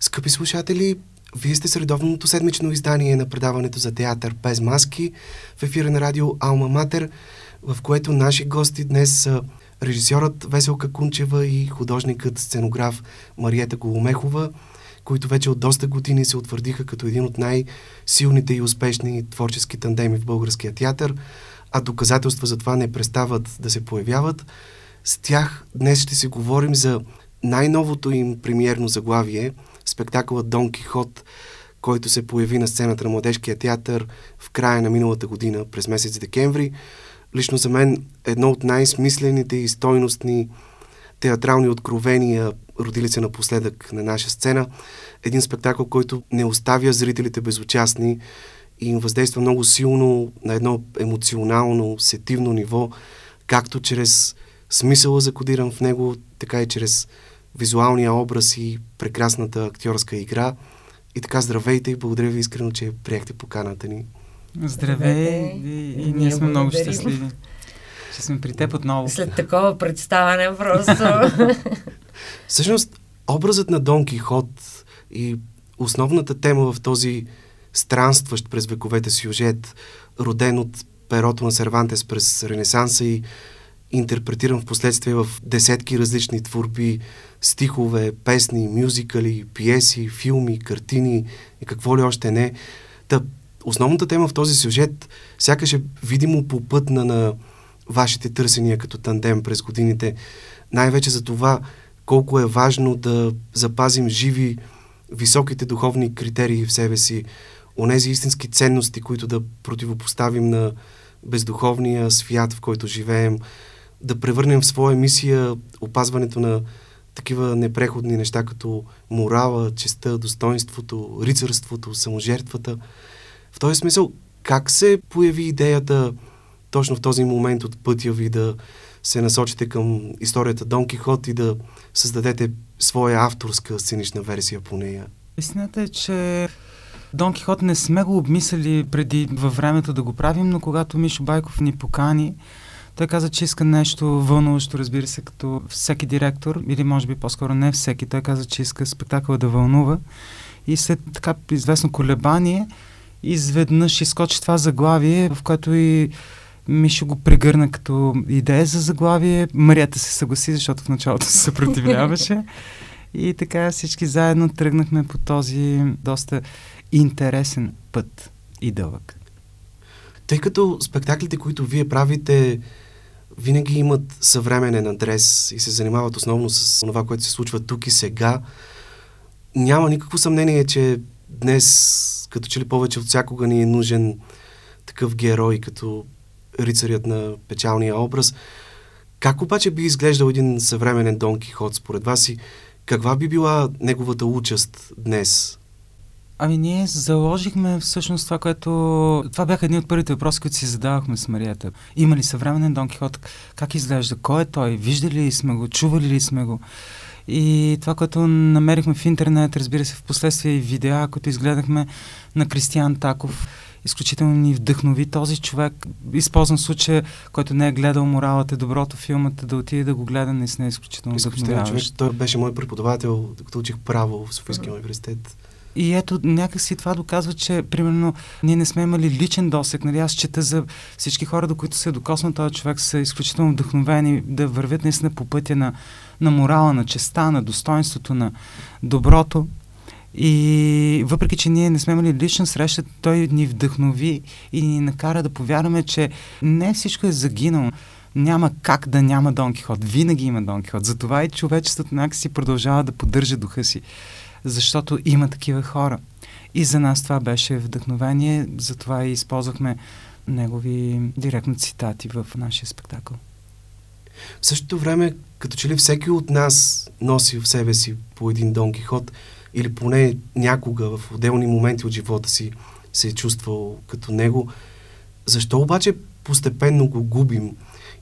Скъпи слушатели, вие сте средовното седмично издание на предаването за театър без маски в ефира на радио Алма Матер, в което наши гости днес са режисьорът Веселка Кунчева и художникът сценограф Мариета Голомехова, които вече от доста години се утвърдиха като един от най-силните и успешни творчески тандеми в българския театър, а доказателства за това не престават да се появяват. С тях днес ще си говорим за най-новото им премиерно заглавие – спектакълът Дон Кихот, който се появи на сцената на Младежкия театър в края на миналата година, през месец декември. Лично за мен едно от най-смислените и стойностни театрални откровения, родили се напоследък на наша сцена. Един спектакъл, който не оставя зрителите безучастни и им въздейства много силно на едно емоционално, сетивно ниво, както чрез смисъла закодиран в него, така и чрез визуалния образ и прекрасната актьорска игра. И така, здравейте и благодаря ви искрено, че приехте поканата ни. Здравей и, и, ние сме много щастливи, че сме при теб отново. След такова представане просто. Всъщност, образът на Дон Кихот и основната тема в този странстващ през вековете сюжет, роден от перото на Сервантес през Ренесанса и интерпретиран в последствие в десетки различни творби, стихове, песни, мюзикали, пиеси, филми, картини и какво ли още не. Та, основната тема в този сюжет сякаш е видимо попътна на вашите търсения като тандем през годините. Най-вече за това колко е важно да запазим живи високите духовни критерии в себе си, онези истински ценности, които да противопоставим на бездуховния свят, в който живеем, да превърнем в своя мисия опазването на такива непреходни неща, като морала, честа, достоинството, рицарството, саможертвата. В този смисъл, как се появи идеята точно в този момент от пътя ви да се насочите към историята Дон Кихот и да създадете своя авторска сценична версия по нея? Истината е, че Дон Кихот не сме го обмисляли преди във времето да го правим, но когато Мишо Байков ни покани, той каза, че иска нещо вълнуващо, разбира се, като всеки директор, или може би по-скоро не всеки. Той каза, че иска спектакъл да вълнува. И след така известно колебание, изведнъж изкочи това заглавие, в което и Мишо го прегърна като идея за заглавие. Марията се съгласи, защото в началото се съпротивляваше. И така всички заедно тръгнахме по този доста интересен път и дълъг. Тъй като спектаклите, които вие правите, винаги имат съвременен адрес и се занимават основно с това, което се случва тук и сега. Няма никакво съмнение, че днес, като че ли повече от всякога ни е нужен такъв герой, като рицарят на печалния образ. Как обаче би изглеждал един съвременен Дон Кихот според вас и каква би била неговата участ днес? Ами ние заложихме всъщност това, което... Това бяха едни от първите въпроси, които си задавахме с Марията. Има ли съвременен Дон Кихот? Как изглежда? Кой е той? Виждали ли сме го? Чували ли сме го? И това, което намерихме в интернет, разбира се, в последствие и видеа, които изгледахме на Кристиан Таков, изключително ни вдъхнови този човек. Използвам случая, който не е гледал моралът е доброто филмата, да отиде да го гледа, не е изключително вдъхновяващ. Той беше мой преподавател, докато учих право в Софийския университет. И ето, някакси това доказва, че, примерно, ние не сме имали личен досек. Нали? Аз чета за всички хора, до които се е докоснал този човек, са изключително вдъхновени да вървят наистина по пътя на, на морала, на честа, на достоинството, на доброто. И въпреки, че ние не сме имали лична среща, той ни вдъхнови и ни накара да повярваме, че не всичко е загинало. Няма как да няма Дон Кихот. Винаги има Дон Кихот. Затова и човечеството някакси продължава да поддържа духа си защото има такива хора. И за нас това беше вдъхновение, затова и използвахме негови директно цитати в нашия спектакъл. В същото време, като че ли всеки от нас носи в себе си по един Дон Кихот, или поне някога в отделни моменти от живота си се е чувствал като него, защо обаче постепенно го губим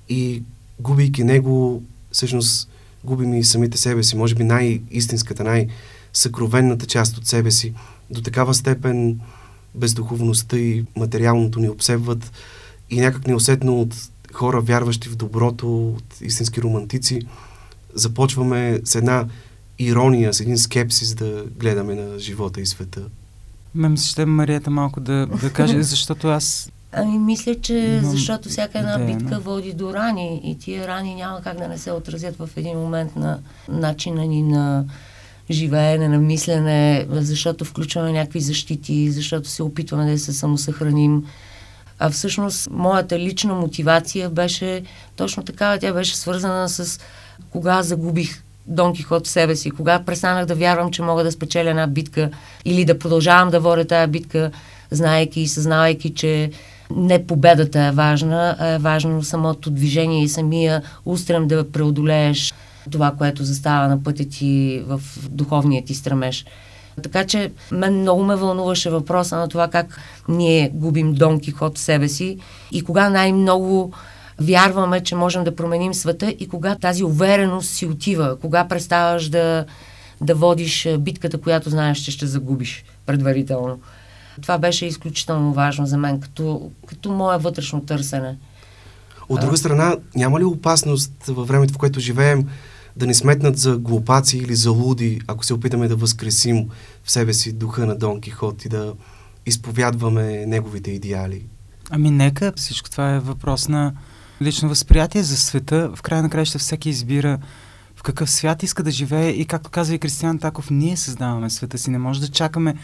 и губейки него, всъщност губим и самите себе си, може би най-истинската, най- съкровенната част от себе си. До такава степен бездуховността и материалното ни обсебват и някак неусетно от хора, вярващи в доброто, от истински романтици, започваме с една ирония, с един скепсис да гледаме на живота и света. Ме ми се ще Марията малко да, да каже, защото аз Ами мисля, че Имам защото всяка една идея, битка но- води до рани и тия рани няма как да не се отразят в един момент на начина ни на живеене, на мислене, защото включваме някакви защити, защото се опитваме да се самосъхраним. А всъщност моята лична мотивация беше точно такава. Тя беше свързана с кога загубих Дон Кихот в себе си, кога престанах да вярвам, че мога да спечеля една битка или да продължавам да водя тая битка, знаеки и съзнавайки, че не победата е важна, а е важно самото движение и самия устрем да преодолееш това, което застава на пътя ти в духовния ти стремеж. Така че мен много ме вълнуваше въпроса на това как ние губим Дон Кихот в себе си и кога най-много вярваме, че можем да променим света и кога тази увереност си отива, кога преставаш да, да водиш битката, която знаеш, че ще загубиш предварително. Това беше изключително важно за мен, като, като мое вътрешно търсене. От друга страна, няма ли опасност във времето, в което живеем, да ни сметнат за глупаци или за луди, ако се опитаме да възкресим в себе си духа на Дон Кихот и да изповядваме неговите идеали? Ами нека, всичко това е въпрос на лично възприятие за света. В края на краища всеки избира в какъв свят иска да живее и както казва и Кристиан Таков, ние създаваме света си. Не може да чакаме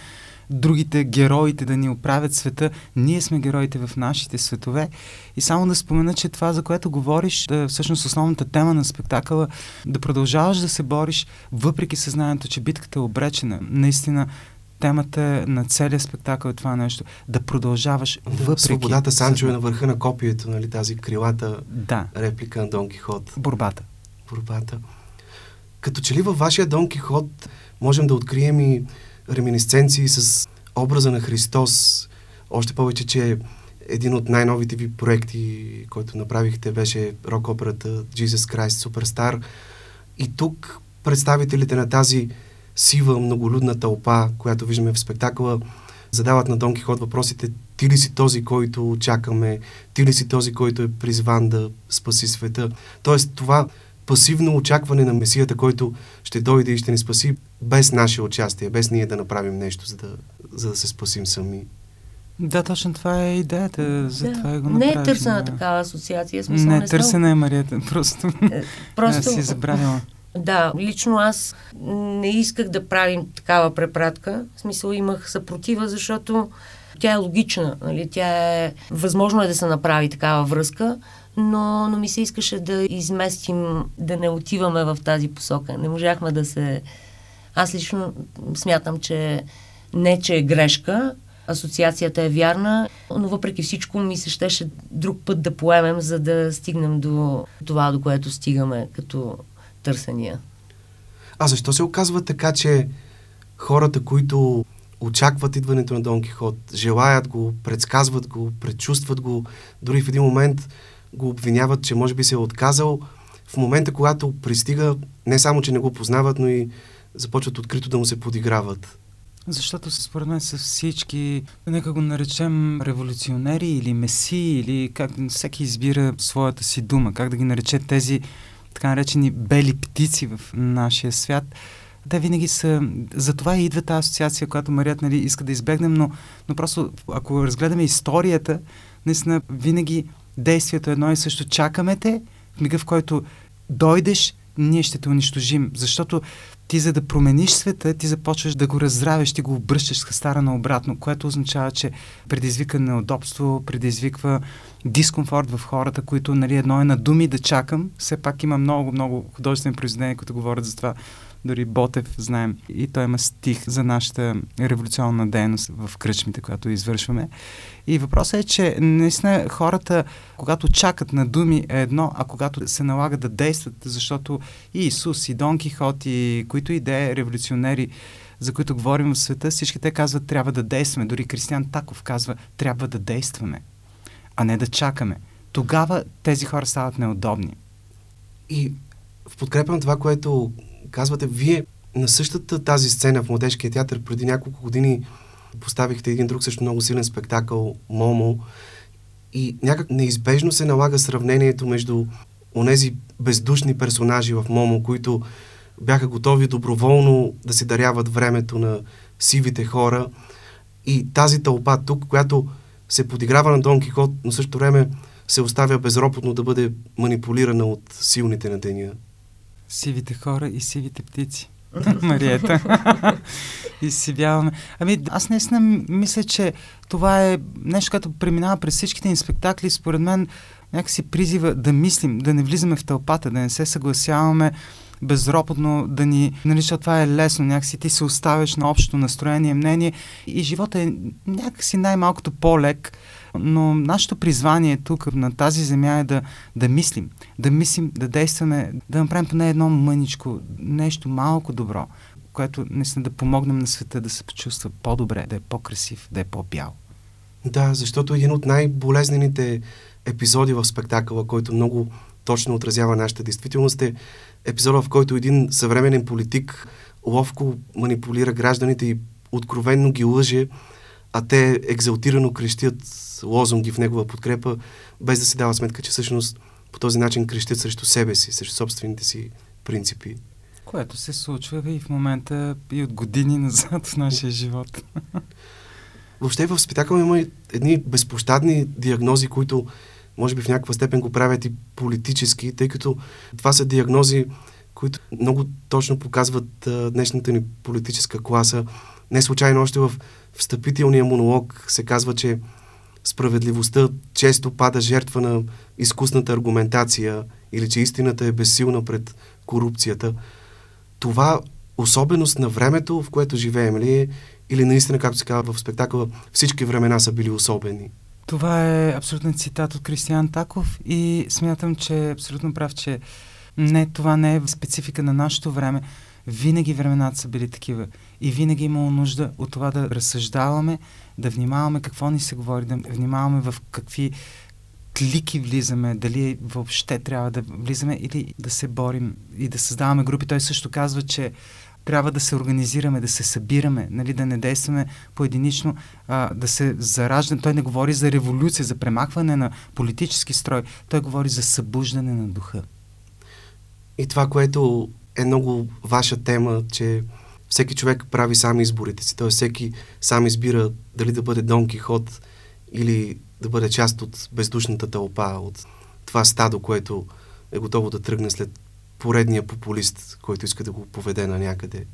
другите героите да ни оправят света. Ние сме героите в нашите светове. И само да спомена, че това, за което говориш, да, всъщност основната тема на спектакъла, да продължаваш да се бориш, въпреки съзнанието, че битката е обречена. Наистина, темата на целия спектакъл е това нещо. Да продължаваш въпреки... Свободата Санчо е на върха на копието, нали, тази крилата Да, реплика на Дон Кихот. борбата. борбата. Като че ли във вашия Дон Кихот можем да открием и реминисценции с образа на Христос. Още повече, че един от най-новите ви проекти, който направихте, беше рок-операта Jesus Christ Superstar. И тук представителите на тази сива, многолюдна тълпа, която виждаме в спектакъла, задават на Дон Кихот въпросите ти ли си този, който чакаме, ти ли си този, който е призван да спаси света. Тоест това пасивно очакване на Месията, който ще дойде и ще ни спаси без наше участие, без ние да направим нещо, за да, за да се спасим сами. Да, точно това е идеята. За Да. това го не е търсена да. такава асоциация. Смисъл, Не, не съм- търсена е Марията. Просто, Е, просто... Просто, си забравила. да, лично аз не исках да правим такава препратка. В смисъл имах съпротива, защото тя е логична. Нали? Тя е... Възможно е да се направи такава връзка, но, но ми се искаше да изместим, да не отиваме в тази посока. Не можахме да се... Аз лично смятам, че не, че е грешка, асоциацията е вярна, но въпреки всичко ми се щеше друг път да поемем, за да стигнем до това, до което стигаме като търсения. А защо се оказва така, че хората, които очакват идването на Дон Кихот, желаят го, предсказват го, предчувстват го, дори в един момент го обвиняват, че може би се е отказал, в момента, когато пристига, не само, че не го познават, но и започват открито да му се подиграват. Защото според мен са всички, нека го наречем революционери или месии, или как всеки избира своята си дума, как да ги нарече тези така наречени бели птици в нашия свят. Те винаги са... Затова и идва тази асоциация, която Марият нали, иска да избегнем, но, но просто ако разгледаме историята, наистина винаги действието е едно и също. Чакаме те, в мига в който дойдеш, ние ще те унищожим. Защото ти за да промениш света, ти започваш да го разравиш, ти го обръщаш с хастара наобратно, което означава, че предизвика неудобство, предизвиква дискомфорт в хората, които нали, едно е на думи да чакам. Все пак има много, много художествени произведения, които говорят за това. Дори Ботев, знаем, и той има стих за нашата революционна дейност в кръчмите, която извършваме. И въпросът е, че наистина хората, когато чакат на думи е едно, а когато се налага да действат, защото и Исус, и Дон Кихот, и които и да е революционери, за които говорим в света, всички те казват, трябва да действаме. Дори Кристиан Таков казва, трябва да действаме, а не да чакаме. Тогава тези хора стават неудобни. И в подкрепа на това, което казвате, вие на същата тази сцена в Младежкия театър преди няколко години поставихте един друг също много силен спектакъл Момо и някак неизбежно се налага сравнението между онези бездушни персонажи в Момо, които бяха готови доброволно да се даряват времето на сивите хора. И тази тълпа тук, която се подиграва на Дон Кихот, но също време се оставя безропотно да бъде манипулирана от силните на деня. Сивите хора и сивите птици. Мариета. Изсивяваме. Ами, аз наистина мисля, че това е нещо, което преминава през всичките ни спектакли. Според мен, някакси призива да мислим, да не влизаме в тълпата, да не се съгласяваме безропотно да ни, нали, защото това е лесно, някакси ти се оставяш на общото настроение, мнение и живота е някакси най-малкото по-лек, но нашето призвание тук на тази земя е да, да мислим, да мислим, да действаме, да направим поне едно мъничко, нещо малко добро, което наистина да помогнем на света да се почувства по-добре, да е по-красив, да е по-бял. Да, защото един от най-болезнените епизоди в спектакъла, който много точно отразява нашата действителност е епизода, в който един съвременен политик ловко манипулира гражданите и откровенно ги лъже, а те екзалтирано крещят лозунги в негова подкрепа, без да си дава сметка, че всъщност по този начин крещят срещу себе си, срещу собствените си принципи. Което се случва и в момента и от години назад в нашия живот. Въобще в спектакъл има едни безпощадни диагнози, които може би в някаква степен го правят и политически, тъй като това са диагнози, които много точно показват а, днешната ни политическа класа. Не случайно още в встъпителния монолог се казва, че справедливостта често пада жертва на изкусната аргументация или че истината е безсилна пред корупцията. Това особеност на времето, в което живеем ли е, или наистина, както се казва в спектакъла, всички времена са били особени? Това е абсолютно цитат от Кристиан Таков и смятам, че е абсолютно прав, че не, това не е специфика на нашето време. Винаги времената са били такива и винаги е имало нужда от това да разсъждаваме, да внимаваме какво ни се говори, да внимаваме в какви клики влизаме, дали въобще трябва да влизаме или да се борим и да създаваме групи. Той също казва, че трябва да се организираме, да се събираме, нали, да не действаме поединично, а, да се зараждаме. Той не говори за революция, за премахване на политически строй. Той говори за събуждане на духа. И това, което е много ваша тема, че всеки човек прави сам изборите си. Т.е. всеки сам избира дали да бъде Дон Кихот или да бъде част от бездушната тълпа, от това стадо, което е готово да тръгне след поредния популист, който иска да го поведе на някъде.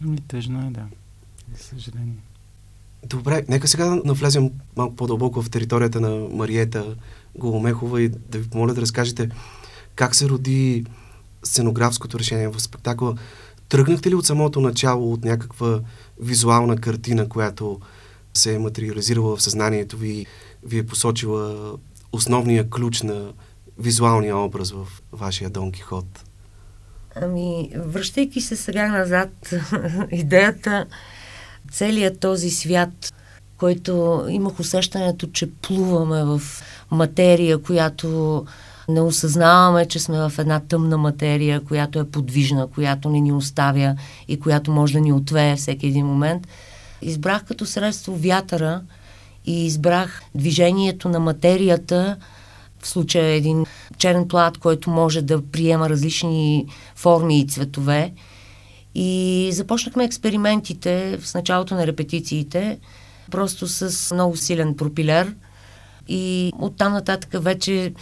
Ми тъжно е, да. За съжаление. Добре, нека сега навлезем малко по-дълбоко в територията на Мариета Голомехова и да ви помоля да разкажете как се роди сценографското решение в спектакъла. Тръгнахте ли от самото начало от някаква визуална картина, която се е материализирала в съзнанието ви, ви е посочила основния ключ на визуалния образ в вашия Дон Кихот? Ами, връщайки се сега назад, идеята, целият този свят, който имах усещането, че плуваме в материя, която не осъзнаваме, че сме в една тъмна материя, която е подвижна, която не ни оставя и която може да ни отвее всеки един момент. Избрах като средство вятъра и избрах движението на материята в случая един черен плат, който може да приема различни форми и цветове. И започнахме експериментите в началото на репетициите, просто с много силен пропилер. И оттам нататък вече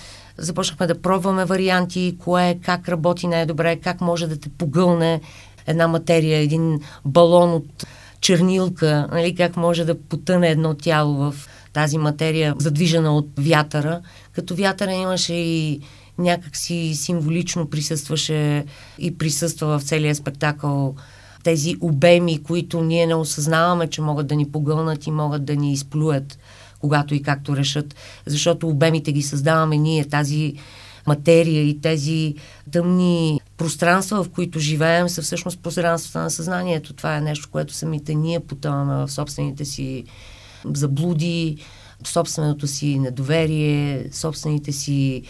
започнахме да пробваме варианти, кое, как работи най-добре, как може да те погълне една материя, един балон от чернилка, нали, как може да потъне едно тяло в тази материя, задвижена от вятъра. Като вятъра имаше и някакси символично присъстваше и присъства в целия спектакъл тези обеми, които ние не осъзнаваме, че могат да ни погълнат и могат да ни изплюят, когато и както решат, защото обемите ги създаваме ние, тази материя и тези тъмни пространства, в които живеем, са всъщност пространствата на съзнанието. Това е нещо, което самите ние потъваме в собствените си заблуди, собственото си недоверие, собствените си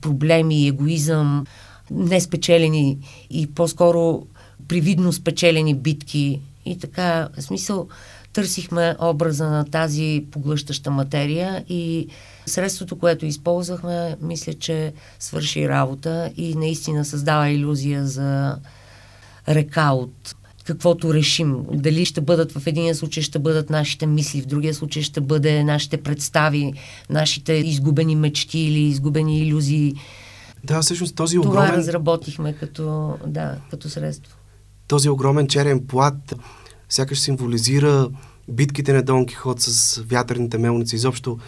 проблеми, егоизъм, неспечелени и по-скоро привидно спечелени битки. И така, в смисъл, търсихме образа на тази поглъщаща материя и средството, което използвахме, мисля, че свърши работа и наистина създава иллюзия за река от каквото решим. Дали ще бъдат в един случай ще бъдат нашите мисли, в другия случай ще бъде нашите представи, нашите изгубени мечти или изгубени иллюзии. Да, всъщност този Това огромен... разработихме като, да, като средство. Този огромен черен плат сякаш символизира битките на Дон Кихот с вятърните мелници, изобщо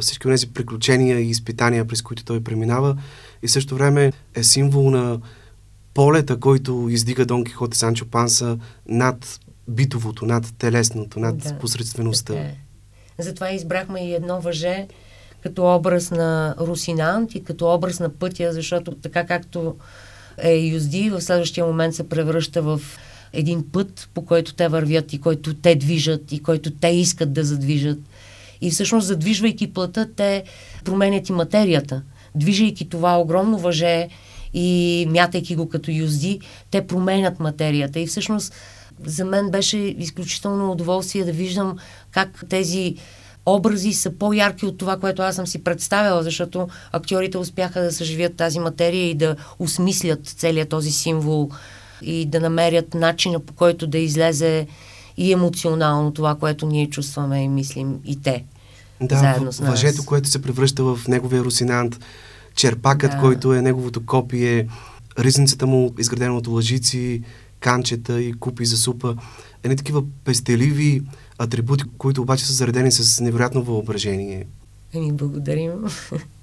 всички тези приключения и изпитания, през които той преминава и също време е символ на полета, който издига Дон Кихот и Санчо Панса над битовото, над телесното, над да, посредствеността. Така е. Затова избрахме и едно въже като образ на Русинант и като образ на пътя, защото така както е юзди, в следващия момент се превръща в един път, по който те вървят и който те движат и който те искат да задвижат. И всъщност, задвижвайки плътта, те променят и материята. Движейки това огромно въже и мятайки го като юзди, те променят материята. И всъщност, за мен беше изключително удоволствие да виждам как тези образи са по-ярки от това, което аз съм си представила, защото актьорите успяха да съживят тази материя и да осмислят целият този символ и да намерят начина по който да излезе и емоционално това, което ние чувстваме и мислим и те. Да, заедно с нас. въжето, което се превръща в неговия русинант, черпакът, да. който е неговото копие, ризницата му, изградена от лъжици, канчета и купи за супа. Едни такива пестеливи атрибути, които обаче са заредени с невероятно въображение. Ами, благодарим.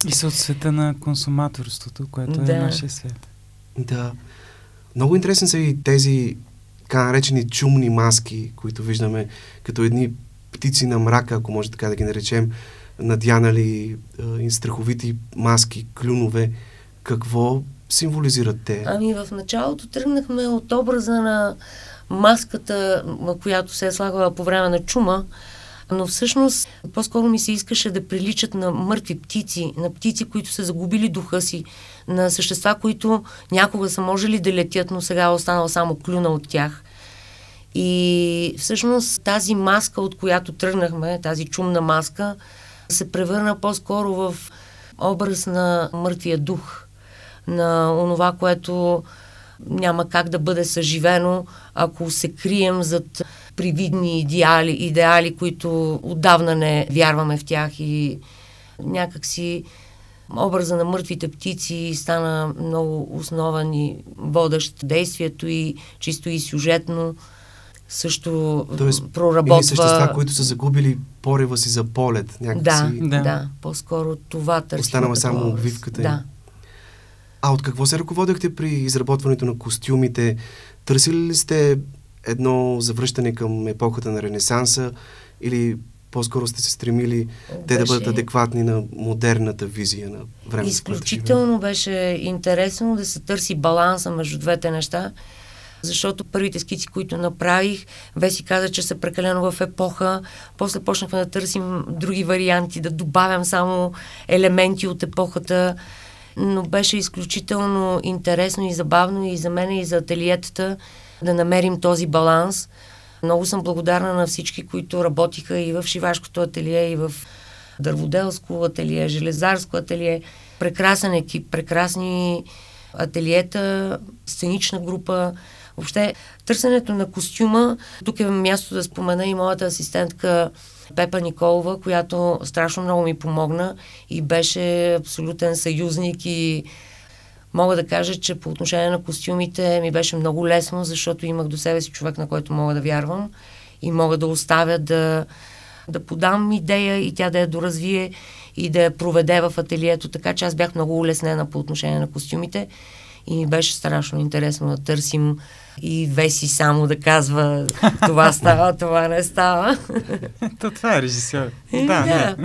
И са от света на консуматорството, което е да. е нашия свет. Да. Много интересни са и тези така наречени чумни маски, които виждаме като едни птици на мрака, ако може така да ги наречем, надянали и страховити маски, клюнове. Какво символизират те? Ами в началото тръгнахме от образа на маската, която се е слагала по време на чума, но всъщност по-скоро ми се искаше да приличат на мъртви птици, на птици, които са загубили духа си, на същества, които някога са можели да летят, но сега е останал само клюна от тях. И всъщност тази маска, от която тръгнахме, тази чумна маска, се превърна по-скоро в образ на мъртвия дух, на онова, което няма как да бъде съживено, ако се крием зад привидни идеали, идеали, които отдавна не вярваме в тях и някакси образа на мъртвите птици стана много основен и водещ действието и чисто и сюжетно също Тоест, проработва... Или същества, които са загубили порева си за полет. Някакси... Да, да, да. По-скоро това търси. Останала само обвивката Да. А от какво се ръководихте при изработването на костюмите? Търсили ли сте едно завръщане към епохата на Ренесанса или по-скоро сте се стремили беше... те да бъдат адекватни на модерната визия на времето? Изключително беше интересно да се търси баланса между двете неща, защото първите скици, които направих, Веси каза, че са прекалено в епоха. После почнахме да търсим други варианти, да добавям само елементи от епохата но беше изключително интересно и забавно и за мен и за ателиетата да намерим този баланс. Много съм благодарна на всички, които работиха и в шивашкото ателие, и в дърводелско ателие, железарско ателие. Прекрасен екип, прекрасни ателиета, сценична група. Въобще, търсенето на костюма, тук е място да спомена и моята асистентка Пепа Николова, която страшно много ми помогна и беше абсолютен съюзник и мога да кажа, че по отношение на костюмите ми беше много лесно, защото имах до себе си човек, на който мога да вярвам и мога да оставя да, да подам идея и тя да я доразвие и да я проведе в ателието, така че аз бях много улеснена по отношение на костюмите и ми беше страшно интересно да търсим и Веси само да казва това става, това не става. То това е режисьор. Да, да.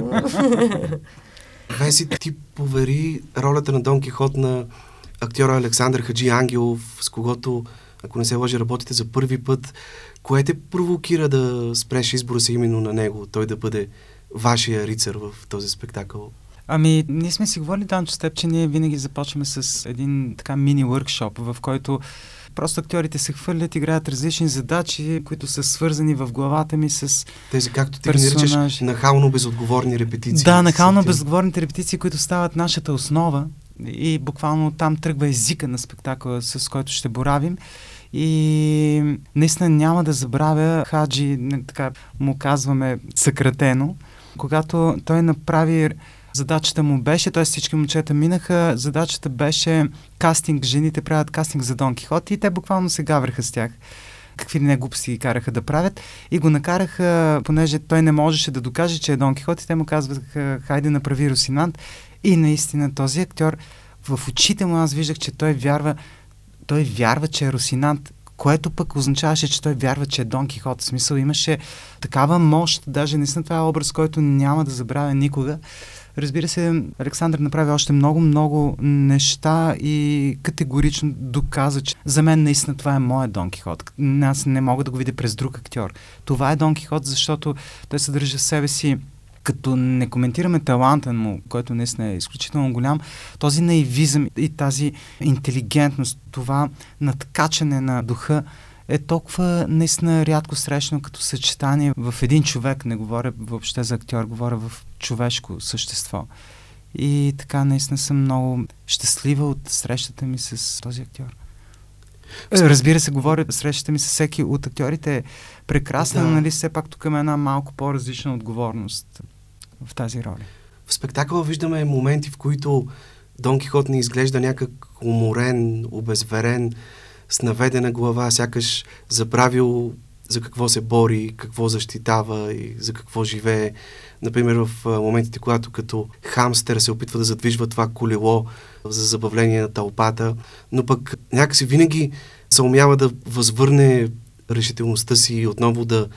Веси, ти повери ролята на Дон Кихот на актьора Александър Хаджи Ангелов, с когото, ако не се лъжи, работите за първи път. Кое те провокира да спреш избора си именно на него, той да бъде вашия рицар в този спектакъл? Ами, ние сме си говорили, Данчо, с теб, че ние винаги започваме с един така мини workshop, в който Просто актьорите се хвърлят, играят различни задачи, които са свързани в главата ми с Тези, както ти ги наричаш, нахално безотговорни репетиции. Да, нахално безотговорните репетиции, които стават нашата основа и буквално там тръгва езика на спектакъла, с който ще боравим. И наистина няма да забравя Хаджи, така му казваме съкратено, когато той направи задачата му беше, т.е. всички момчета минаха, задачата беше кастинг, жените правят кастинг за Дон Кихот и те буквално се гавраха с тях какви не глупости ги караха да правят и го накараха, понеже той не можеше да докаже, че е Дон Кихот и те му казваха, хайде направи Росинант и наистина този актьор в очите му аз виждах, че той вярва, той вярва, че е Росинант, което пък означаваше, че той вярва, че е Дон Кихот. В смисъл имаше такава мощ, даже наистина това е образ, който няма да забравя никога. Разбира се, Александър направи още много-много неща и категорично доказа, че за мен наистина това е моят Дон Кихот. Аз не мога да го видя през друг актьор. Това е Дон Кихот, защото той съдържа в себе си като не коментираме таланта му, който наистина е изключително голям, този наивизъм и тази интелигентност, това надкачане на духа е толкова наистина рядко срещано като съчетание в един човек. Не говоря въобще за актьор, говоря в човешко същество. И така наистина съм много щастлива от срещата ми с този актьор. Разбира се, говоря, срещата ми с всеки от актьорите е прекрасна, да. но нали все пак тук има една малко по-различна отговорност в тази роля. В спектакъла виждаме моменти, в които Дон Кихот не изглежда някак уморен, обезверен, с наведена глава, сякаш забравил за какво се бори, какво защитава и за какво живее. Например, в моментите, когато като хамстер се опитва да задвижва това колело за забавление на тълпата, но пък някакси винаги се умява да възвърне решителността си и отново да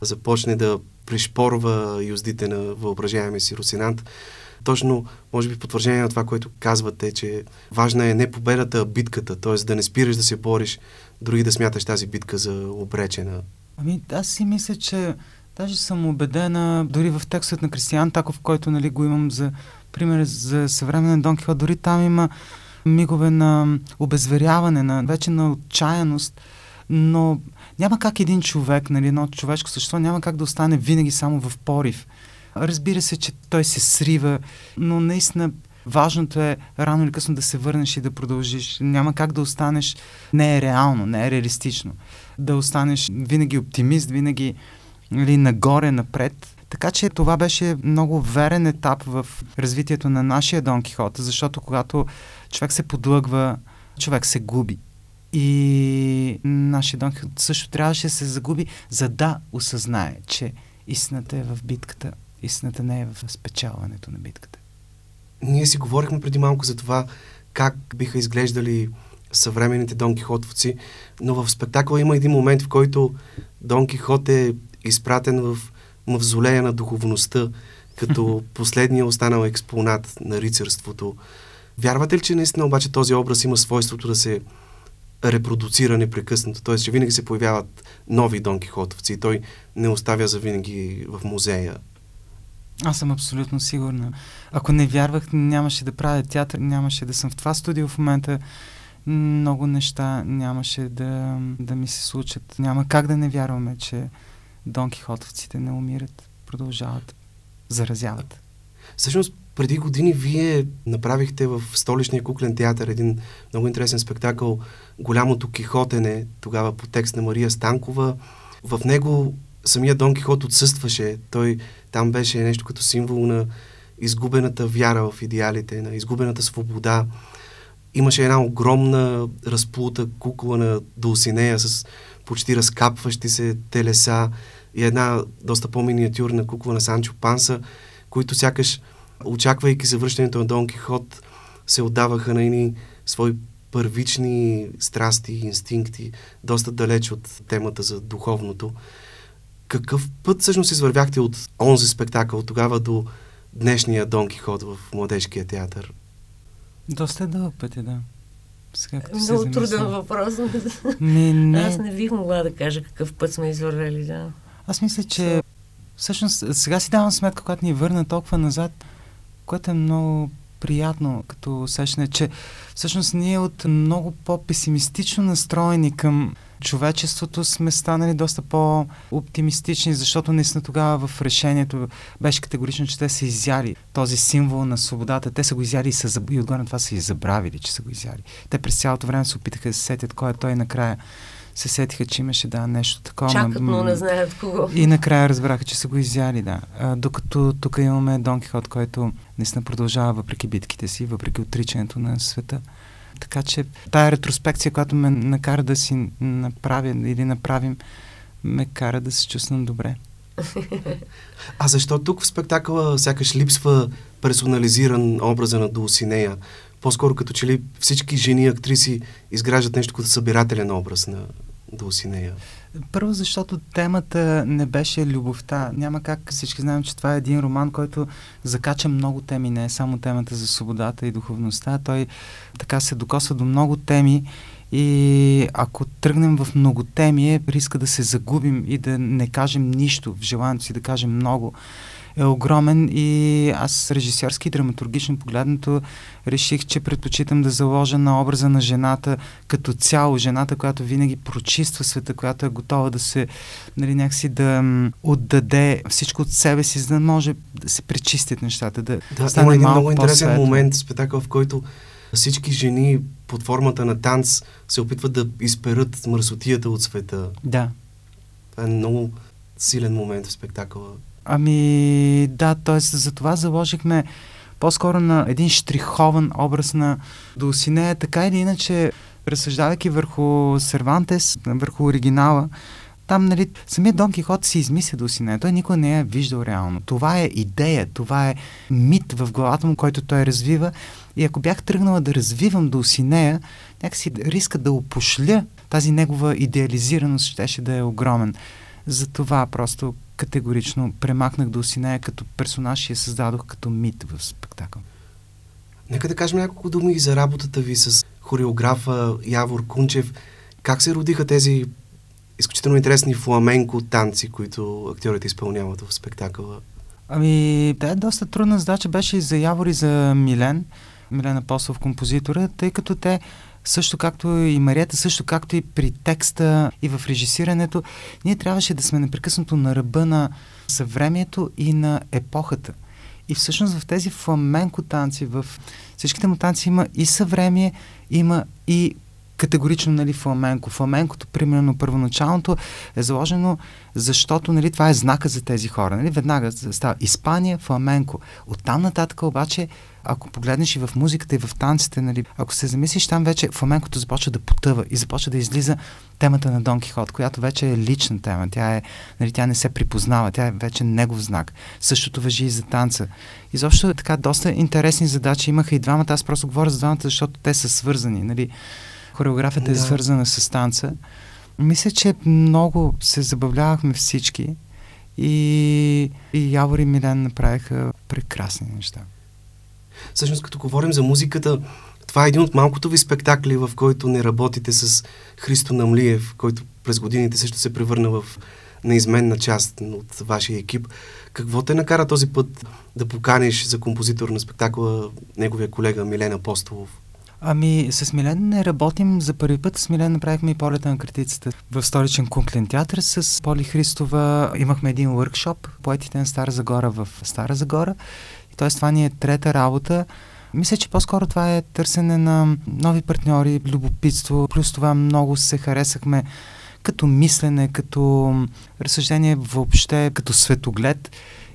започне да пришпорва юздите на въображаемия си Русинант. Точно, може би, потвърждение на това, което казвате, че важна е не победата, а битката, т.е. да не спираш да се бориш, дори да смяташ тази битка за обречена. Ами, аз си мисля, че даже съм убедена, дори в текстът на Кристиян Таков, който нали, го имам за пример за съвременен Дон Кихот, дори там има мигове на обезверяване, на вече на отчаяност, но няма как един човек, нали, едно човешко същество, няма как да остане винаги само в порив. Разбира се, че той се срива, но наистина важното е рано или късно да се върнеш и да продължиш. Няма как да останеш. Не е реално, не е реалистично. Да останеш винаги оптимист, винаги нали, нагоре, напред. Така че това беше много верен етап в развитието на нашия Дон Кихот, защото когато човек се подлъгва, човек се губи. И нашия Дон също трябваше да се загуби, за да осъзнае, че истината е в битката, истината не е в спечелването на битката. Ние си говорихме преди малко за това как биха изглеждали съвременните Дон Кихотовци, но в спектакъла има един момент, в който Дон Кихот е изпратен в мавзолея на духовността, като последния останал експонат на рицарството. Вярвате ли, че наистина обаче този образ има свойството да се репродуцира непрекъснато, т.е. че винаги се появяват нови Дон Кихотовци и той не оставя за винаги в музея. Аз съм абсолютно сигурна. Ако не вярвах, нямаше да правя театър, нямаше да съм в това студио в момента. Много неща нямаше да, да ми се случат. Няма как да не вярваме, че Дон Кихотовците не умират, продължават, заразяват. Всъщност, преди години вие направихте в столичния куклен театър един много интересен спектакъл Голямото кихотене, тогава по текст на Мария Станкова. В него самия Дон Кихот отсъстваше. Той там беше нещо като символ на изгубената вяра в идеалите, на изгубената свобода. Имаше една огромна разплута кукла на Дулсинея с почти разкапващи се телеса и една доста по-миниатюрна кукла на Санчо Панса, които сякаш очаквайки завръщането на Дон Кихот, се отдаваха на едни свои първични страсти и инстинкти, доста далеч от темата за духовното. Какъв път всъщност извървяхте от онзи спектакъл тогава до днешния Дон Кихот в Младежкия театър? Доста дълъг път е, да. Сега, Много се труден въпрос. Не, не. Аз не бих могла да кажа какъв път сме извървели, да. Аз мисля, че всъщност сега си давам сметка, когато ни върна толкова назад, което е много приятно като усещане, че всъщност ние от много по-песимистично настроени към човечеството сме станали доста по-оптимистични, защото наистина тогава в решението беше категорично, че те са изяли този символ на свободата. Те са го изяли и, са, и отгоре на това са и забравили, че са го изяли. Те през цялото време се опитаха да се сетят кой е той накрая се сетиха, че имаше да, нещо такова. Чакат, но не знаят кого. И накрая разбраха, че са го изяли, да. А, докато тук имаме Дон Кихот, който наистина продължава въпреки битките си, въпреки отричането на света. Така че тая ретроспекция, която ме накара да си направя или направим, ме кара да се чувствам добре. А защо тук в спектакъла сякаш липсва персонализиран образа на Дулсинея? По-скоро като че ли всички жени актриси изграждат нещо като събирателен образ на Дулсинея. Първо, защото темата не беше любовта. Няма как всички знаем, че това е един роман, който закача много теми, не е само темата за свободата и духовността. Той така се докосва до много теми и ако тръгнем в много теми, е риска да се загубим и да не кажем нищо в желанието си да кажем много е огромен и аз режисьорски и драматургично погледнато реших, че предпочитам да заложа на образа на жената като цяло, жената, която винаги прочиства света, която е готова да се, нали, някакси да отдаде всичко от себе си, за да може да се пречистят нещата, да, да стане има един много интересен момент, спектакъл, в който всички жени под формата на танц се опитват да изперат мърсотията от света. Да. Това е много силен момент в спектакъла. Ами да, т.е. за това заложихме по-скоро на един штрихован образ на Дулсинея, така или иначе, разсъждавайки върху Сервантес, върху оригинала, там, нали, самият Дон Кихот си измисля Дулсинея. Той никой не е виждал реално. Това е идея, това е мит в главата му, който той развива. И ако бях тръгнала да развивам Дулсинея, някакси риска да опошля тази негова идеализираност щеше да е огромен. Затова просто категорично премахнах Дулсинея като персонаж и я създадох като мит в спектакъл. Нека да кажем няколко думи за работата ви с хореографа Явор Кунчев. Как се родиха тези изключително интересни фламенко танци, които актьорите изпълняват в спектакъла? Ами, да, е доста трудна задача беше и за Явор и за Милен, Милен Апостолов композитора, тъй като те също както и Марията, също както и при текста и в режисирането, ние трябваше да сме непрекъснато на ръба на съвремието и на епохата. И всъщност в тези фламенко танци, в всичките му танци има и съвремие, има и категорично нали, фламенко. Фламенкото, примерно, първоначалното е заложено, защото нали, това е знака за тези хора. Нали? Веднага става Испания, фламенко. Оттам нататък обаче ако погледнеш и в музиката, и в танците, нали, ако се замислиш, там вече фламенкото започва да потъва и започва да излиза темата на Дон Кихот, която вече е лична тема. Тя, е, нали, тя не се припознава, тя е вече негов знак. Същото въжи и за танца. Изобщо така доста интересни задачи имаха и двамата. Аз просто говоря за двамата, защото те са свързани. Нали. Хореографията е да. е свързана с танца. Мисля, че много се забавлявахме всички и, и Явор и Милен направиха прекрасни неща. Всъщност, като говорим за музиката, това е един от малкото ви спектакли, в който не работите с Христо Намлиев, който през годините също се превърна в неизменна част от вашия екип. Какво те накара този път да поканиш за композитор на спектакла неговия колега Милен Апостолов? Ами, с Милен не работим за първи път. С Милен направихме и полета на критицата в столичен куклен театър с Поли Христова. Имахме един въркшоп, поетите на Стара Загора в Стара Загора Тоест, това ни е трета работа. Мисля, че по-скоро това е търсене на нови партньори, любопитство. Плюс това много се харесахме като мислене, като разсъждение въобще, като светоглед.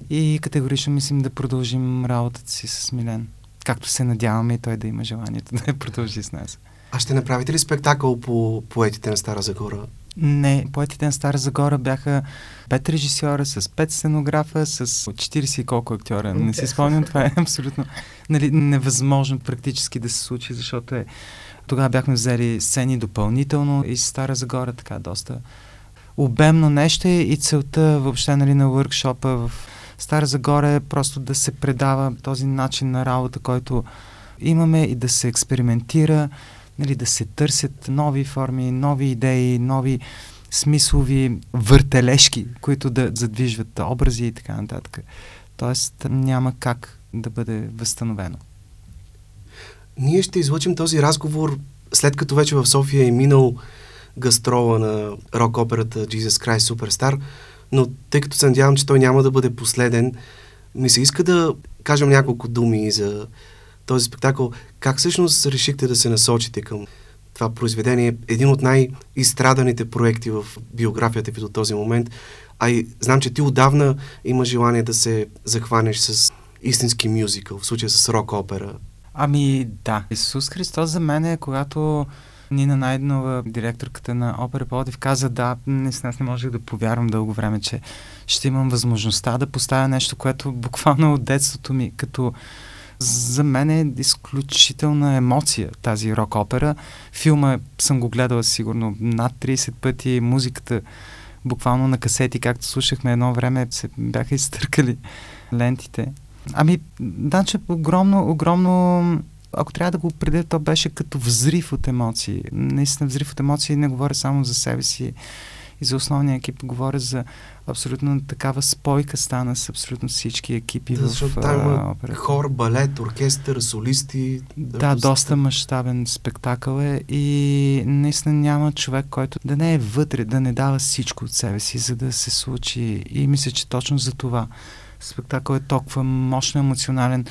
И категорично мислим да продължим работата си с Милен. Както се надяваме и той да има желанието да продължи с нас. А ще направите ли спектакъл по поетите на Стара Загора? Не, поетите на Стара Загора бяха пет режисьора, с пет сценографа, с 40 и колко актьора. Не си спомням, това е абсолютно нали, невъзможно практически да се случи, защото е... Тогава бяхме взели сцени допълнително и Стара Загора така доста обемно нещо и целта въобще нали, на въркшопа в Стара Загора е просто да се предава този начин на работа, който имаме и да се експериментира, нали, да се търсят нови форми, нови идеи, нови смислови въртележки, които да задвижват образи и така нататък. Тоест няма как да бъде възстановено. Ние ще излъчим този разговор след като вече в София е минал гастрола на рок-операта Jesus Christ Superstar, но тъй като се надявам, че той няма да бъде последен, ми се иска да кажем няколко думи за този спектакъл. Как всъщност решихте да се насочите към това произведение един от най-изстраданите проекти в биографията ви до този момент. А и знам, че ти отдавна има желание да се захванеш с истински мюзикъл, в случая с рок-опера. Ами да, Исус Христос за мен е когато Нина Найденова, директорката на Опера Плодив, каза да, не, аз не можех да повярвам дълго време, че ще имам възможността да поставя нещо, което буквално от детството ми, като за мен е изключителна емоция тази рок-опера. Филма съм го гледала сигурно над 30 пъти, музиката буквално на касети, както слушахме едно време, се бяха изтъркали лентите. Ами, че огромно, огромно ако трябва да го определя, то беше като взрив от емоции. Наистина взрив от емоции не говоря само за себе си и за основния екип, говоря за абсолютно такава спойка стана с абсолютно всички екипи да, в там има хор, балет, оркестър, солисти. Да, доста мащабен спектакъл е и наистина няма човек, който да не е вътре, да не дава всичко от себе си, за да се случи. И мисля, че точно за това спектакъл е толкова мощно емоционален,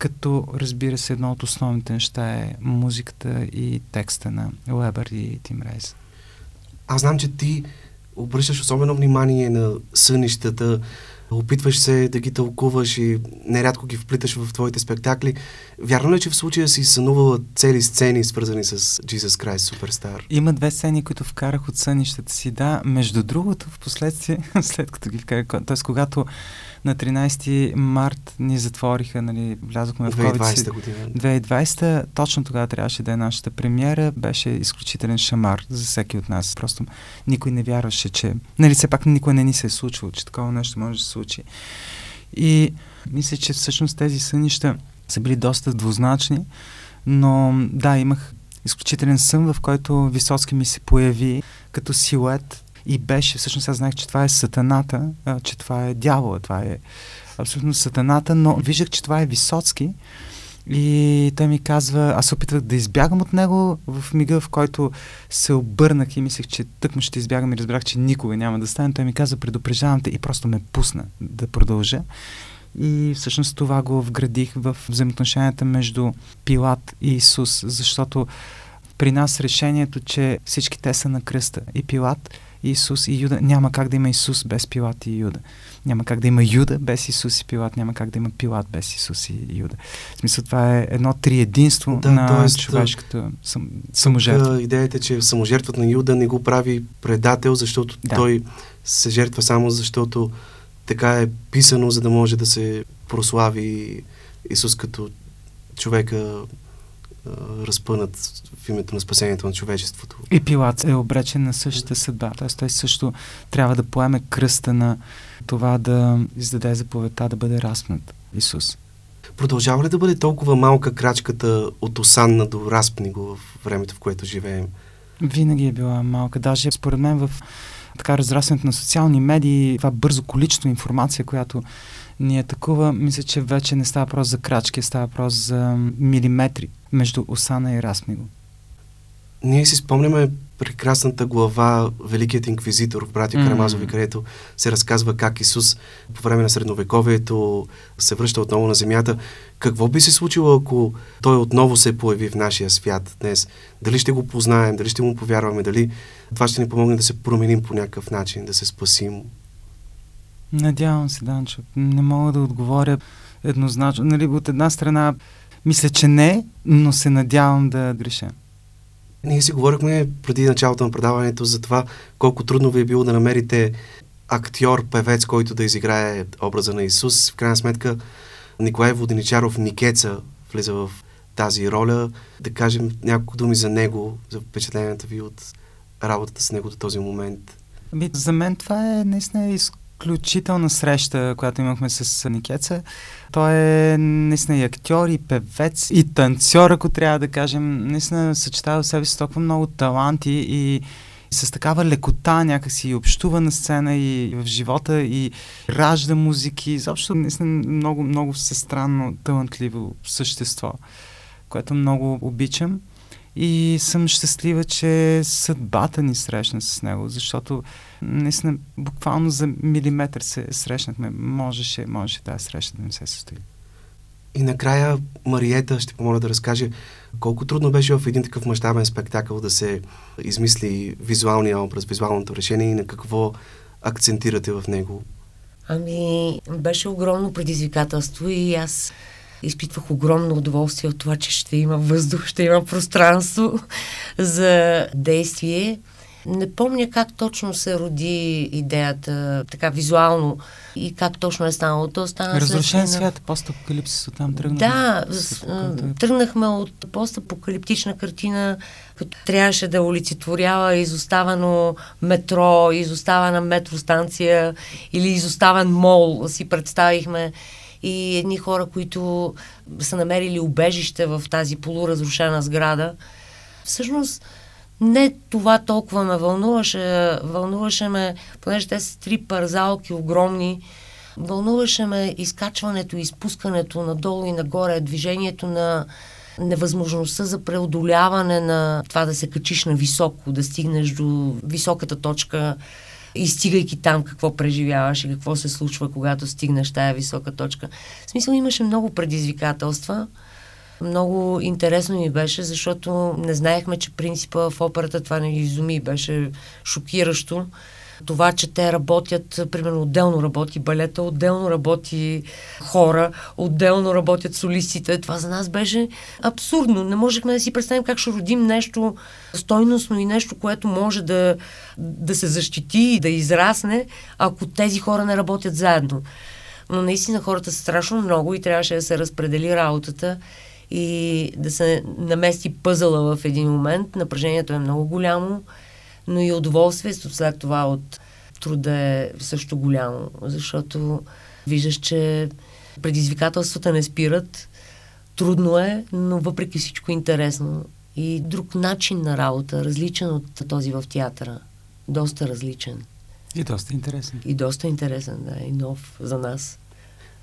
като разбира се едно от основните неща е музиката и текста на Уебър и Тим Рейс. Аз знам, че ти обръщаш особено внимание на сънищата, опитваш се да ги тълкуваш и нерядко ги вплиташ в твоите спектакли. Вярно ли, е, че в случая си сънувала цели сцени, свързани с Jesus Christ Superstar? Има две сцени, които вкарах от сънищата си, да. Между другото, в последствие, след като ги вкарах, т.е. когато на 13 март ни затвориха, нали, влязохме в COVID. 2020 година. 2020, точно тогава трябваше да е нашата премиера, беше изключителен шамар за всеки от нас. Просто никой не вярваше, че... Нали, все пак никой не ни се е случило, че такова нещо може да се случи. И мисля, че всъщност тези сънища са били доста двузначни, но да, имах изключителен сън, в който Висоцки ми се появи като силует и беше, всъщност аз знаех, че това е сатаната, че това е дявола, това е абсолютно сатаната, но виждах, че това е Висоцки. И той ми казва, аз опитвах да избягам от него в мига, в който се обърнах и мислех, че тъкмо ще избягам и разбрах, че никога няма да стане. Той ми каза, предупреждавам те и просто ме пусна да продължа. И всъщност това го вградих в взаимоотношенията между Пилат и Исус, защото при нас решението, че всички те са на кръста. И Пилат Исус и Юда. Няма как да има Исус без Пилат и Юда. Няма как да има Юда без Исус и Пилат. Няма как да има Пилат без Исус и Юда. В смисъл това е едно триединство да, на тоест, човешката сам, саможертва. Идеята е, че саможертвата на Юда не го прави предател, защото да. той се жертва само защото така е писано, за да може да се прослави Исус като човека разпънат в името на спасението на човечеството. И Пилат е обречен на същата съдба. Т.е. той също трябва да поеме кръста на това да издаде заповедта да бъде разпнат Исус. Продължава ли да бъде толкова малка крачката от Осанна до разпни го в времето, в което живеем? Винаги е била малка. Даже според мен в така разрастването на социални медии, това бързо количество информация, която ни атакува, мисля, че вече не става въпрос за крачки, става въпрос за милиметри между Осана и Расмиго. Ние си спомняме прекрасната глава Великият инквизитор в братя mm. Карамазови, където се разказва как Исус по време на средновековието се връща отново на земята. Какво би се случило, ако той отново се появи в нашия свят днес? Дали ще го познаем, дали ще му повярваме, дали това ще ни помогне да се променим по някакъв начин, да се спасим? Надявам се, Данчо. Не мога да отговоря еднозначно. Нали, от една страна мисля, че не, но се надявам да греша. Ние си говорихме преди началото на предаването за това колко трудно ви е било да намерите актьор, певец, който да изиграе образа на Исус. В крайна сметка Николай Воденичаров Никеца влиза в тази роля. Да кажем няколко думи за него, за впечатленията ви от работата с него до този момент. Ами, за мен това е наистина изключителна среща, която имахме с Никеца. Той е наистина и актьор, и певец, и танцор, ако трябва да кажем. Наистина съчетава в себе си толкова много таланти и с такава лекота някакси и общува на сцена и в живота и ражда музики. Изобщо наистина много, много всестранно талантливо същество, което много обичам. И съм щастлива, че съдбата ни срещна с него, защото наистина буквално за милиметър се срещнахме. Можеше, можеше тази среща да не се състои. И накрая Мариета ще помоля да разкаже колко трудно беше в един такъв мащабен спектакъл да се измисли визуалния образ, визуалното решение и на какво акцентирате в него? Ами, беше огромно предизвикателство и аз изпитвах огромно удоволствие от това, че ще има въздух, ще има пространство за действие. Не помня как точно се роди идеята, така визуално, и как точно е станало. То стана Разрушен свят, постапокалипсис оттам тръгна. Да, с, тръгнахме от постапокалиптична картина, като трябваше да олицетворява изоставано метро, изоставана метростанция или изоставен мол, си представихме и едни хора, които са намерили убежище в тази полуразрушена сграда. Всъщност, не това толкова ме вълнуваше. Вълнуваше ме, понеже те са три парзалки огромни, вълнуваше ме изкачването изпускането надолу и нагоре, движението на невъзможността за преодоляване на това да се качиш на високо, да стигнеш до високата точка и стигайки там какво преживяваш и какво се случва, когато стигнеш тая висока точка. В смисъл имаше много предизвикателства. Много интересно ми беше, защото не знаехме, че принципа в операта това не изуми. Беше шокиращо. Това, че те работят, примерно отделно работи балета, отделно работи хора, отделно работят солистите. Това за нас беше абсурдно. Не можехме да си представим как ще родим нещо стойностно и нещо, което може да, да се защити и да израсне, ако тези хора не работят заедно. Но наистина хората са страшно много и трябваше да се разпредели работата и да се намести пъзъла в един момент. Напрежението е много голямо, но и удоволствието след това от труда е също голямо, защото виждаш, че предизвикателствата не спират, трудно е, но въпреки всичко интересно. И друг начин на работа, различен от този в театъра. Доста различен. И доста интересен. И доста интересен, да, и нов за нас.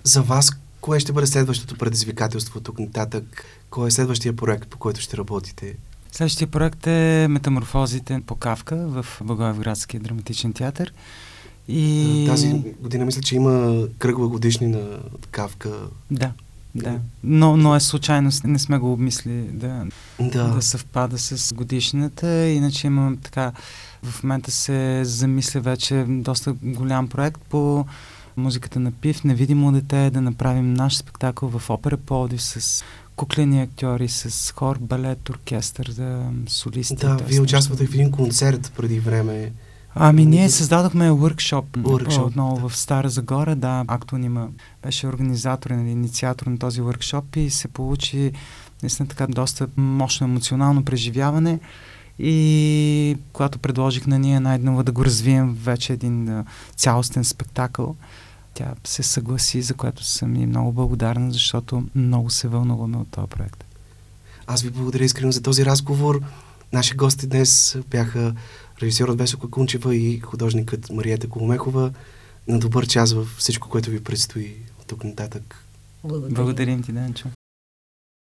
За вас Кое ще бъде следващото предизвикателство тук нататък? Кой е следващия проект, по който ще работите? Следващия проект е Метаморфозите по Кавка в Благоевградския драматичен театър. И... Тази година мисля, че има кръгла годишни на Кавка. Да, да. Но, но е случайно, не сме го обмисли да, да. да съвпада с годишната. Иначе имам така, в момента се замисля вече доста голям проект по музиката на Пив, Невидимо дете, да направим наш спектакъл в опера Плодив с куклени актьори, с хор, балет, оркестър, да, солисти. Да, вие участвате в един концерт преди време. Ами ние създадохме workshop, workshop отново в Стара Загора, да, Актон има, беше организатор, нали, инициатор на този workshop и се получи наистина така доста мощно емоционално преживяване и когато предложих на ние най-днова да го развием вече един цялостен спектакъл, тя се съгласи, за което съм и много благодарна, защото много се вълнуваме от този проект. Аз ви благодаря искрено за този разговор. Наши гости днес бяха режисьорът Весока Кунчева и художникът Мариета Коломехова. На добър час във всичко, което ви предстои от тук нататък. Благодарим. Благодарим ти, Данчо.